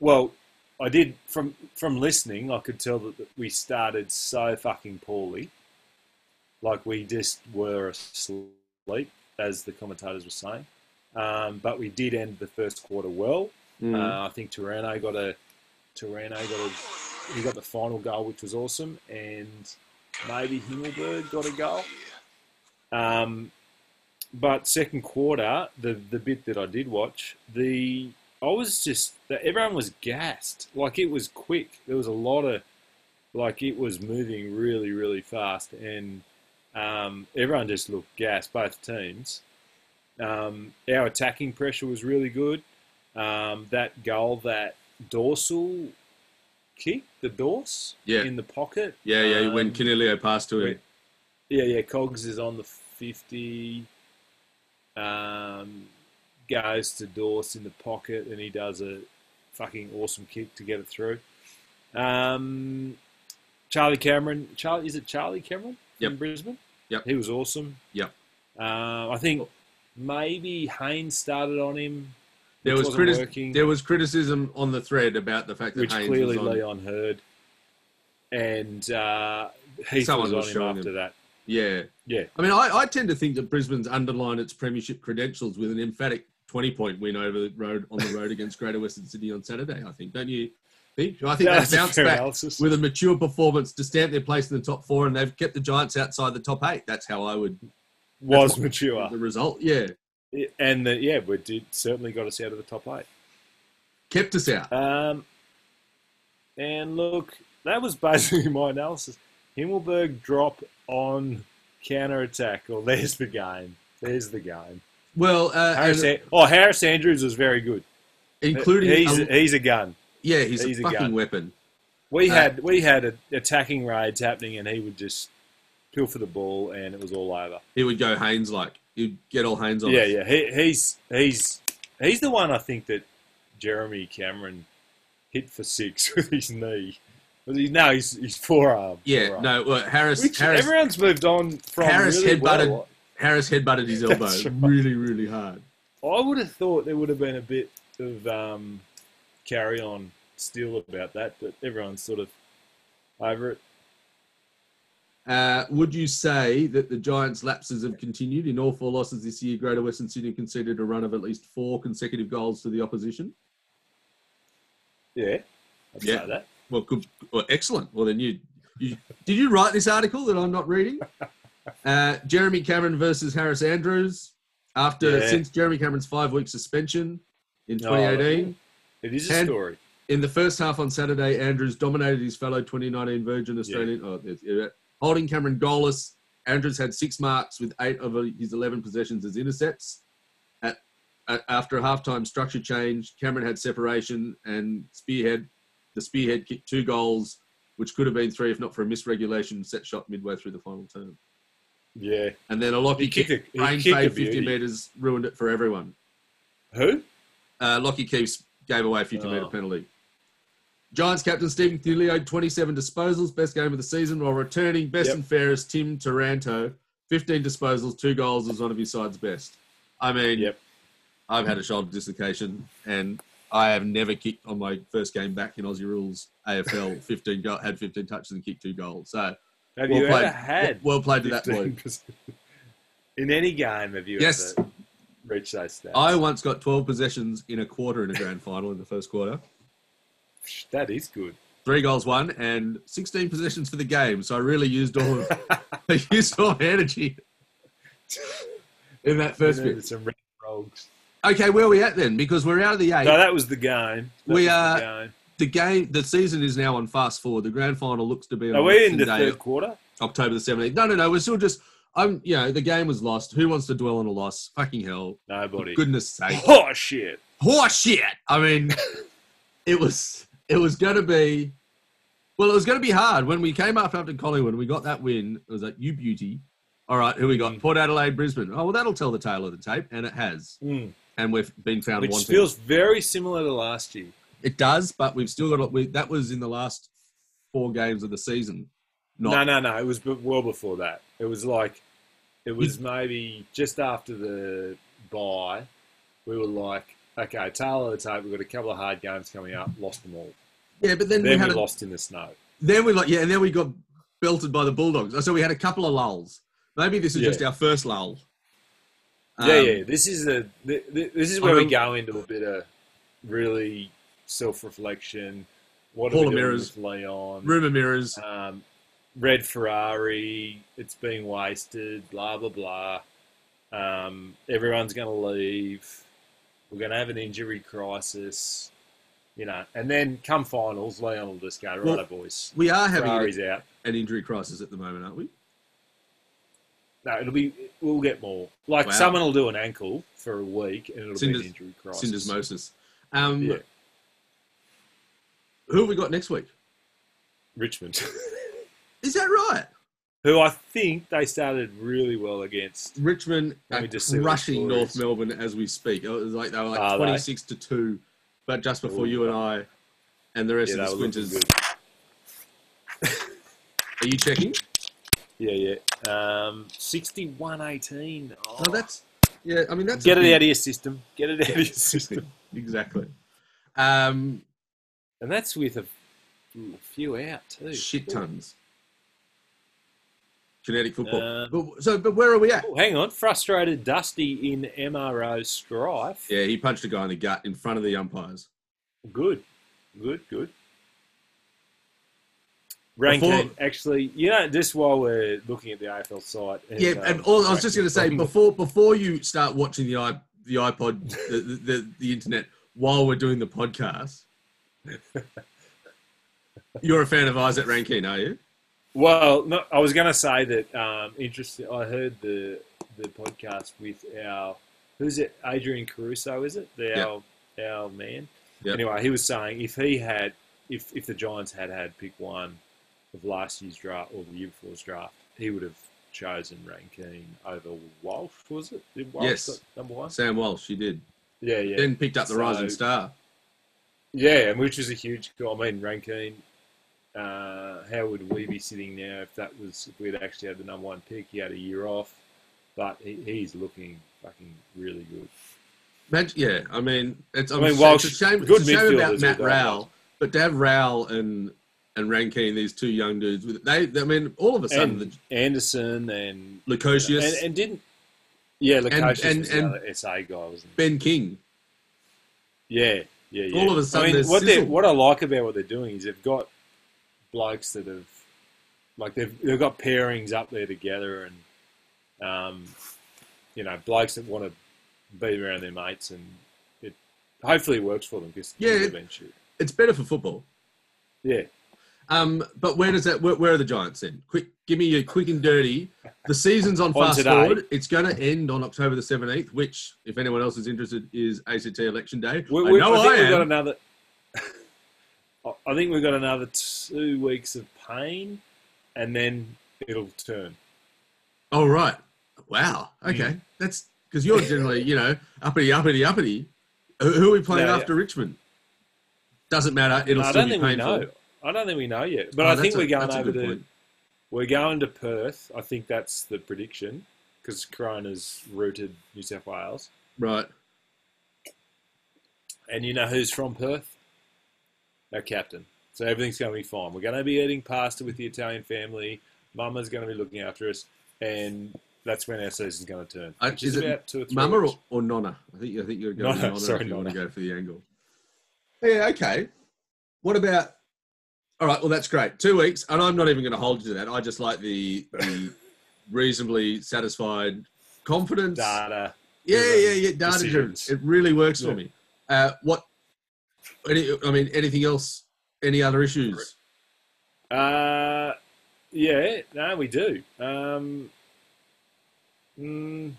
well, I did from from listening. I could tell that, that we started so fucking poorly, like we just were asleep, as the commentators were saying. Um, but we did end the first quarter well. Mm. Uh, I think Taranto got a Taranto got a he got the final goal, which was awesome, and maybe Himmelberg got a goal. Um, but second quarter, the the bit that I did watch, the I was just everyone was gassed. Like it was quick. There was a lot of like it was moving really really fast, and um, everyone just looked gassed. Both teams. Um, our attacking pressure was really good. Um, that goal that dorsal kick, the dorse Yeah. in the pocket. yeah, yeah. when um, Coniglio passed to him, yeah, yeah. Cogs is on the 50. Um, goes to Dorse in the pocket and he does a fucking awesome kick to get it through. Um, Charlie Cameron. Charlie, is it Charlie Cameron from Yep. Brisbane? Yep. He was awesome. Yep. Uh, I think maybe Haynes started on him. there was working, there was criticism on the thread about the fact that which Haynes clearly was on. Leon heard, and uh, Heath Someone was on him after him. that. Yeah, Yeah. I mean, I, I tend to think that Brisbane's underlined its premiership credentials with an emphatic 20 point win over the road on the road against Greater Western Sydney on Saturday. I think, don't you? think. I think That's they bounced back analysis. with a mature performance to stamp their place in the top four, and they've kept the Giants outside the top eight. That's how I would was mature. the result. Yeah, And the, yeah, we did certainly got us out of the top eight. kept us out. Um, and look, that was basically my analysis. Himmelberg drop on counter attack. Well, there's the game. There's the game. Well, uh, Harris, and oh, Harris Andrews was very good. including he's a- he's a gun. yeah, he's, he's a a fucking gun. weapon. We Uh, had we had a, attacking raids happening, and he would just peel for the ball, and it was all over. He would go Haynes like he'd get all Haynes on. Yeah, us. yeah. He, he's he's he's the one I think that Jeremy Cameron hit for six with his knee. No, he's his forearm. yeah. forearm. No, well, Harris. Which Harris, everyone's moved on from. Harris really headbutted- well. Harris headbutted his elbow right. really, really hard. I would have thought there would have been a bit of um, carry on still about that, but everyone's sort of over it. Uh, would you say that the Giants' lapses have continued in all four losses this year? Greater Western Sydney conceded a run of at least four consecutive goals to the opposition. Yeah, I'd Yeah. say that. Well, good. Well, excellent. Well, then you, you did you write this article that I'm not reading? Uh, Jeremy Cameron versus Harris Andrews. After Yeah. since Jeremy Cameron's five week suspension in Oh, 2018, It is a story. in the first half on Saturday, Andrews dominated his fellow 2019 Virgin Australian. Oh, yeah. holding Cameron goalless. Andrews had six marks with eight of his 11 possessions as intercepts. At, at, after a halftime structure change, Cameron had separation and Spearhead. The Spearhead kicked two goals, which could have been three if not for a misregulation set shot midway through the final term. Yeah. And then a Lockie kick, a- he brain fade 50 metres, ruined it for everyone. Who? Uh, Lockie Keefs gave away a 50 metre Oh. penalty. Giants captain Stephen Coniglio, 27 disposals, best game of the season, while returning best Yep. and fairest Tim Taranto, 15 disposals, two goals, was one of his side's best. I mean, Yep. I've had a shoulder dislocation, and I have never kicked on my first game back in Aussie rules AFL. 15 go- had 15 touches and kicked two goals. So Have well you played. ever had well played to that bloke. In any game, have you Yes. ever reached those stats? I once got 12 possessions in a quarter in a grand final in the first quarter. That is good. three goals one, and 16 possessions for the game. So I really used all of I used all my energy in that first bit. some red frogs. Okay, where are we at then? Because we're out of the eight. No, that was the game. That We are- The game. the game, the season is now on fast forward. The grand final looks to be on Are we in the third quarter? October the 17th. No, no, no. We're still just. I'm. You know, the game was lost. Who wants to dwell on a loss? Fucking hell! Nobody. Goodness sake! Oh shit! horse shit. I mean, it was it was going to be well, it was going to be hard when we came up after Collingwood. We got that win. It was like you beauty. All right, who we got? Mm. Port Adelaide, Brisbane. Oh well, that'll tell the tale of the tape, and it has. Mm. And we've been found Which wanting. feels very similar to last year. it does, but we've still got. We, that was in the last four games of the season. Not, No, no, no. It was well before that. It was like, it was maybe just after the bye. We were like, okay, tail of the tape. We've got a couple of hard games coming up. Lost them all. Yeah, but then, Then we had we a, lost in the snow. then we like yeah, and then we got belted by the Bulldogs. So we had a couple of lulls. Maybe this is Yeah. just our first lull. Yeah, Um, yeah. This is the, the, the this is where we go into a bit of really self-reflection. What are we Mirrors. Leon? Rumor mirrors. um, red Ferrari, it's being wasted, blah blah blah. Um, everyone's going to leave. We're going to have an injury crisis, you know. And then come finals, Leon will just go, right, Well, boys. We are having an, out. an injury crisis at the moment, aren't we? No, it'll be. We'll get more. Like Wow. someone will do an ankle for a week, and it'll Cinders- be an injury crisis. Syndesmosis. Um, Yeah, Who have we got next week? Richmond, Is that right? who I think they started really well against. Richmond are me just see what the crushing North. Melbourne as we speak. It was like they were like Are they? 26 to 2, but just before Ooh. you and I and the rest Yeah, of the squinters. Are you checking? Yeah, yeah. Um, 61-18. Oh, No, that's yeah. I mean, that's Get it big- out of your system. Get it out of your system. exactly. Um, And that's with a a few out too. shit tons. Kinetic football. Uh, but, so, but where are we at? Oh, hang on. Frustrated Dusty in MRO strife. Yeah, he punched a guy in the gut in front of the umpires. Good. Good, good. Ranking Before- actually, you know, just while we're looking at the AFL site. Yeah, um, and all, I was just going to say before before you start watching the i the iPod the, the, the, the internet while we're doing the podcast. You're a fan of Izak Rankine, are you? Well, no, I was going to say that. Um, interesting. I heard the the podcast with our who's it? Adrian Caruso, is it? The, Yeah. Our our man. Yeah. Anyway, he was saying if he had if if the Giants had had pick one of last year's draft or the year before's draft, he would have chosen Rankine over Walsh. Was it? Did Walsh Yes. number one. Sam Walsh, he did. Yeah, yeah. Then picked up the So- Rising Star. Yeah, and which is a huge. I mean, Rankine. Uh, how would we be sitting now if that was if we'd actually had the number one pick? He had a year off, but he, he's looking fucking really good. Imagine, yeah, I mean, it's, I mean, it's Walsh- a shame, good it's a shame about Matt Rowell, but to have Rowell and and Rankine, these two young dudes, with they, I mean, all of a sudden, And Anderson and the Lukosius, and, and didn't yeah, Lukosius and- the and- SA guy, wasn't Ben King. Yeah, yeah, yeah. All of a sudden I mean, what they what I like about what they're doing is they've got blokes that have like they've they've got pairings up there together and um, you know blokes that want to be around their mates and it hopefully it works for them because Yeah, it- It's better for football. Yeah, Um, but where does that? Where, where are the Giants then? Quick, give me your quick and dirty. The season's on, On fast today. forward. It's going to end on October the seventeenth, which, if anyone else is interested, is ACT Election Day. we, I know I I, think we've got another. I- think we've got another two weeks of pain, and then it'll turn. Oh right. Wow. Okay. Mm. That's because you're generally, you know, uppity, uppity, uppity. Who, who are we playing Yeah, after Richmond? Doesn't matter. It'll No, I still don't be think we painful. I don't think we know yet. But Oh, I think we're going over to point. we're going to Perth. I think that's the prediction because Corona's rooted New South Wales, Right. and you know who's from Perth? Our captain. So everything's going to be fine. We're going to be eating pasta with the Italian family. Mama's going to be looking after us, and that's when our season's going to turn. Uh, is is it two or three Mama or, or Nonna? I think I think you're going Nonna, Nonna sorry, if you want to Nonna. go for the angle. Yeah. Okay. What about? All right. Well, that's great. Two weeks, and I'm not even going to hold you to that. I just like the the reasonably satisfied confidence. data. Yeah, yeah, yeah. Data driven. It really works for me. Uh, what? Any, I mean, anything else? Any other issues? Uh, yeah, no, we do. Um, mm,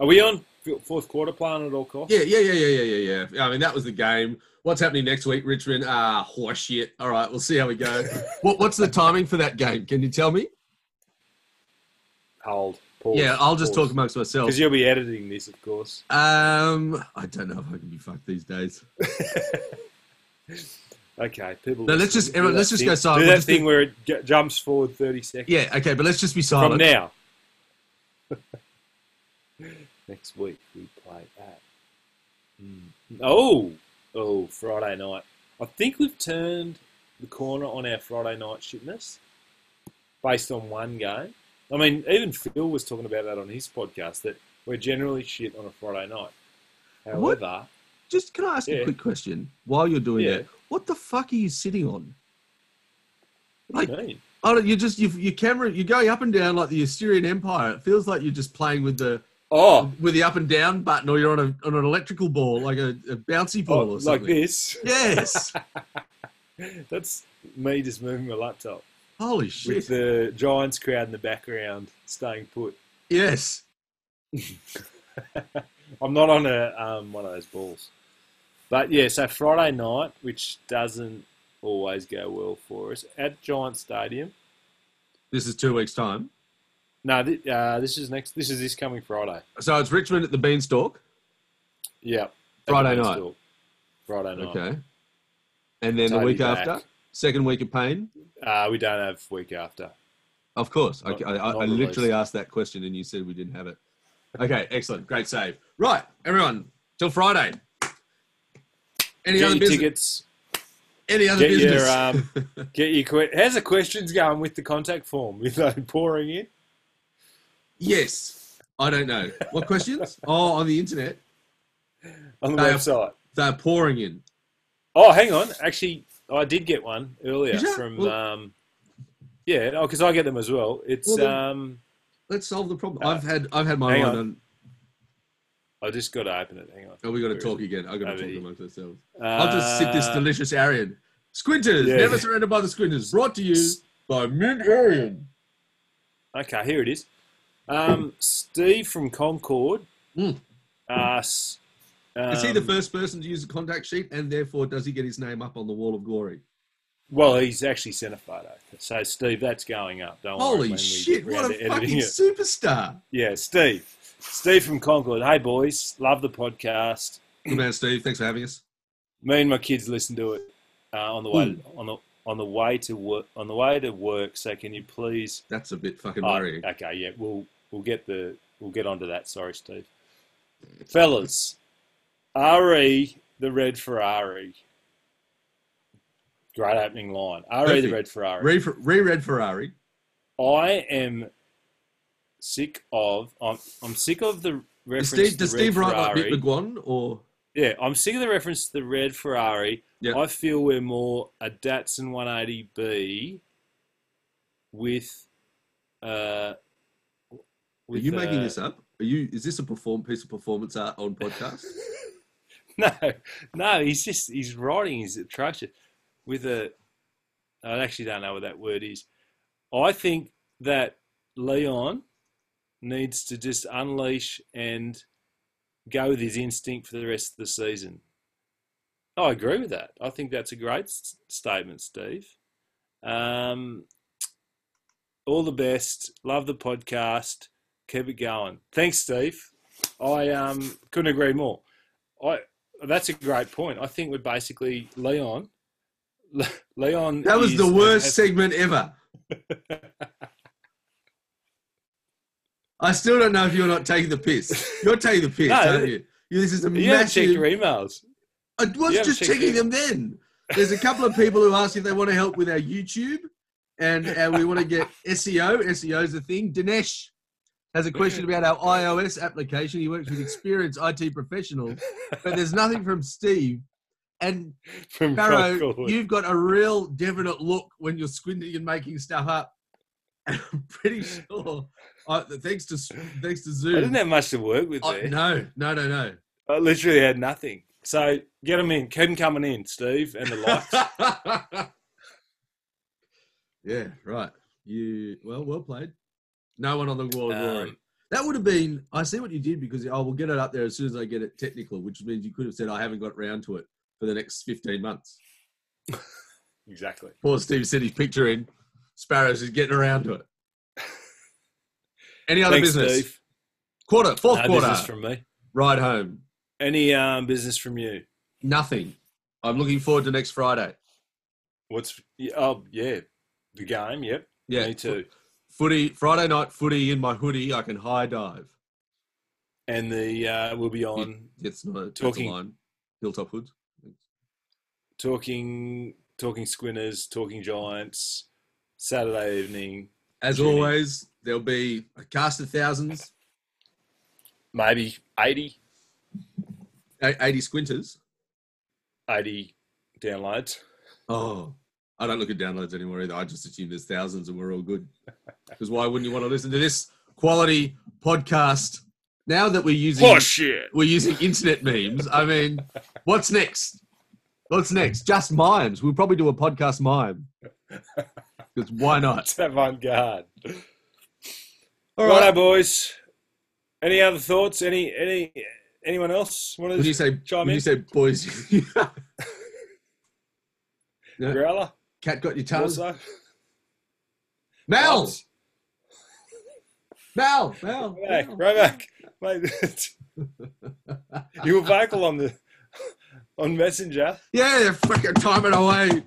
are we on fourth quarter plan at all costs? Yeah, yeah, yeah, yeah, yeah, yeah, yeah. I mean, that was the game. What's happening next week, Richmond? Ah, horse shit. All right, we'll see how we go. what, what's the timing for that game? Can you tell me? Hold. Pause, yeah, I'll just pause. talk amongst myself. Because you'll be editing this, of course. Um, I don't know if I can be fucked these days. Okay, people. No, let's just- everyone, let's just thing- go silent. Do We'll that just thing do- where it j- jumps forward thirty seconds. Yeah, okay, but let's just be From silent. now. Next week we play at. Mm. Oh, oh, Friday night. I think we've turned the corner on our Friday night shitness based on one game. I mean, even Phil was talking about that on his podcast that we're generally shit on a Friday night. What? However, Just can I ask a quick question while you're doing Yeah. that? What the fuck are you sitting on? what do you mean? Oh, you just you, your camera. You're going up and down like the Assyrian Empire. It feels like you're just playing with the Oh, with the up and down button, or you're on a on an electrical ball, like a, a bouncy oh ball or something. like this. Yes. That's me just moving my laptop Holy shit! with the Giants crowd in the background, staying put. yes. I'm not on a um, one of those balls. But yeah, so Friday night, which doesn't always go well for us, at Giant Stadium. This is two weeks time. No, th- uh, this is next. This is this coming Friday. So it's Richmond at the Beanstalk. Yeah, Friday night. Beanstalk. Friday night. Okay. And then the week back. after, second week of pain. Uh, we don't have week after. Of course. I, Not- I, I, not I literally released. asked that question and you said we didn't have it. Okay, excellent. Great save. Right, everyone, till Friday. Any Get other your business? tickets. Any other Get business? your um, get your. Que- How's the questions going with the contact form? With they pouring in? Yes. I don't know. What questions? oh, on the internet. on the They are- website. They're pouring in. Oh, hang on. Actually, I did get one earlier from Well- um, Yeah, because I get them as well. It's Well, um, Let's solve the problem. Uh, I've had I've had my mind on. I just got to open it. Hang on. Oh, we got to talk again. I got to talk amongst ourselves. I'll just sip this Uh, delicious Ayran. Squinters, yeah. never surrendered by the Squinters. Brought to you by Mint Ayran. Okay, here it is. Um, Steve from Concord. Mm. asks, Is he the um, first person to use a contact sheet, and therefore does he get his name up on the wall of glory? Well, he's actually sent a photo. So, Steve, that's going up. Don't Holy we shit! What a fucking it. superstar! Yeah, Steve. Steve from Concord. Hey, boys. Love the podcast. Good man, Steve. Thanks for having us. Me and my kids listen to it uh, on the way on the on the way to work on the way to work. So, can you please? That's a bit fucking Oh, worrying. okay, yeah, we'll we'll get the we'll get onto that. Sorry, Steve. Fellas, RE the red Ferrari. Great opening line. RE the red Ferrari. Re- Re-read Ferrari. I am sick of. I'm, I'm sick of the Does reference. Steve, to does the Steve red write like. Mick McGuane or Yeah, I'm sick of the reference to the red Ferrari. Yeah. I feel we're more a Datsun 180B with. Uh, are you making uh, this up? Are you? Is this a perform piece of performance art on podcast? No, no, he's just his writing is atrocious. With a, I actually don't know what that word is. I think that Leon needs to just unleash and go with his instinct for the rest of the season. I agree with that. I think that's a great s- statement, Steve. Um, all the best. Love the podcast. Keep it going. Thanks, Steve. I um, couldn't agree more. I that's a great point. I think we're basically Leon. Le- Leon. That was the worst has- segment ever. I still don't know if you're not taking the piss. You're taking the piss, No. aren't you? You- This is a You haven't checked massive. your emails. I was just checking them then. There's a couple of people who ask if they want to help with our YouTube, and and we want to get SEO. SEO is a thing. Dinesh has a question about our iOS application. He works with experienced IT professionals, but there's nothing from Steve. And From Barrow, you've got a real definite look when you're squinting and making stuff up. And I'm pretty sure, uh, thanks to thanks to Zoom, I didn't have much to work with Oh, there. no, no, no, no. I literally had nothing. So get them in. Keep them coming in, Steve, and the likes. yeah, right. You well, well played. No one on the wall of glory. Um, That would have been. I see what you did because I will get it up there as soon as I get it technical, which means you could have said I haven't got round to it for the next fifteen months. exactly. Poor Steve sent his picture in. Sparrows is getting around to it. Any other Thanks, business? Steve. Quarter, fourth No quarter. business from me. Ride home. Any um, business from you? Nothing. I'm looking forward to next Friday. What's oh yeah, the game. Yep. Yeah, Me too. Footy Friday night footy in my hoodie. I can high dive. And the uh, we'll be on It's not a Talking- line. Hilltop hoods. talking talking squinters, talking giants. Saturday evening, As always, there'll be a cast of thousands, maybe 80, a- 80 squinters. 80 downloads. Oh, I don't look at downloads anymore either. I just assume there's thousands and we're all good. Because why wouldn't you want to listen to this quality podcast now that we're using Oh shit! we're using internet memes? I mean, what's next? What's next? Just mimes. We'll probably do a podcast mime. Because why not? It's avant-garde. All right, Righto, boys. Any other thoughts? Any any anyone else want When you say chime you say boys, Yeah. Growler? cat got your tongue. Also, Mel, Mel, Mel. Right back, right back. Mate, you were vocal on the on Messenger. Yeah, they're fucking timing away.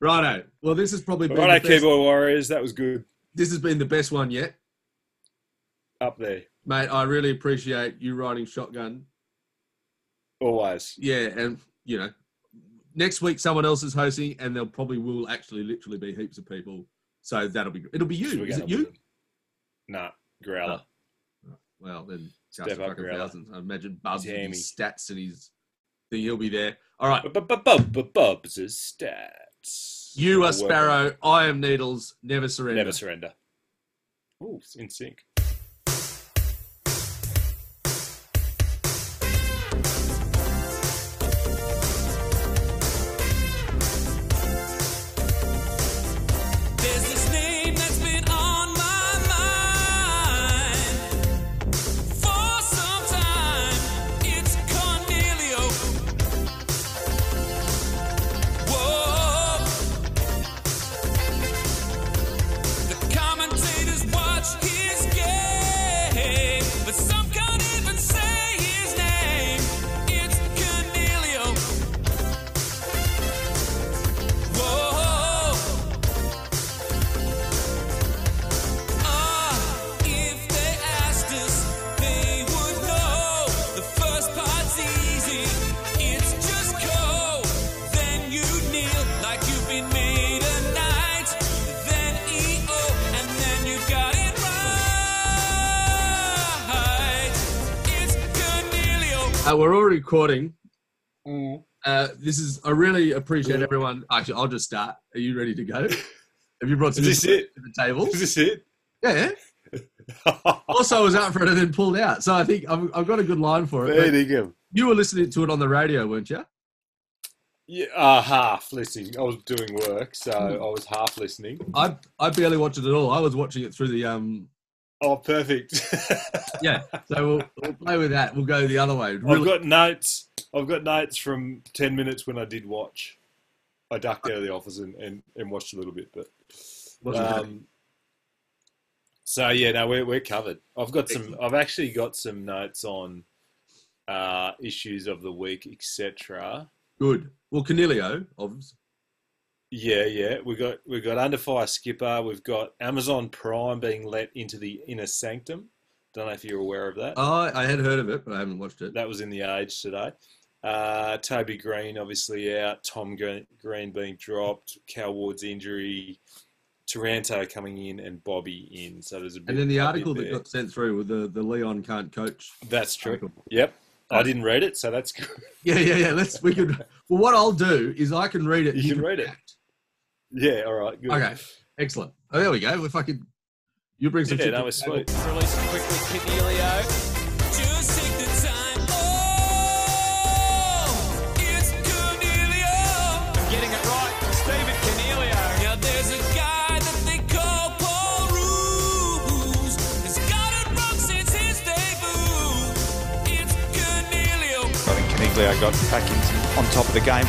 Righto. Well, this has probably been Righto, keyboard warriors. That was good. this has been the best one yet, Up there, mate. I really appreciate you riding shotgun. always. Yeah, and you know, next week someone else is hosting, and there probably will actually literally be heaps of people. So that'll be it'll be you. Is it you? Win. Nah, Growler. Well, then Step up, thousands. I imagine Bubs with his stats and his thing. He'll be there. All right. Bub- bub- bub- bub- Bubs is stat. You are Sparrow. I am Needles. Never surrender. Never surrender. Ooh, in sync. Recording. Mm. Uh, this is. I really appreciate everyone. Actually, I'll just start. Are you ready to go? Have you brought some Is this it? to the table? Is this it? Yeah. Also, I was out for it and then pulled out. So I think I've, I've got a good line for it. Fair But dinkum. You were listening to it on the radio, weren't you? Yeah, uh, half listening. I was doing work, so I was half listening. I I barely watched it at all. I was watching it through the um. Oh, perfect. Yeah. So we'll, we'll play with that. We'll go the other way. I've got notes. I've got notes from ten minutes when I did watch. I ducked out of the office and, and, and watched a little bit, but um, so yeah, no, we're we're covered. I've got some. I've actually got some notes on uh, issues of the week, etc. good. Well, Coniglio, obviously. Yeah, yeah. We got we got Under Fire Skipper. We've got Amazon Prime being let into the inner sanctum. Don't know if you're aware of that. Oh, I had heard of it, but I haven't watched it. That was in the Age today. Uh, Toby Greene obviously out. Tom Green, being dropped. Cal Ward's injury. Taranto coming in and Bobby in. So there's a bit. And then the article that got sent through with the, the Leon can't coach. That's true. article. Yep. I didn't read it, so that's good. Yeah, yeah, yeah. Let's we could. Well, what I'll do is I can read it. You can read it. React. Yeah. All right. Good. Okay, excellent. Oh, there we go. We're fucking. You bring some Yeah, shit that was sweet. Release it quickly, Cornelio. Just take the time. Oh, it's Cornelio. I'm getting it right. Stephen Cornelio. Now there's a guy that they call Paul Roos. He's got it wrong since his debut. It's Cornelio. I think Coniglio got back into, on top of the game.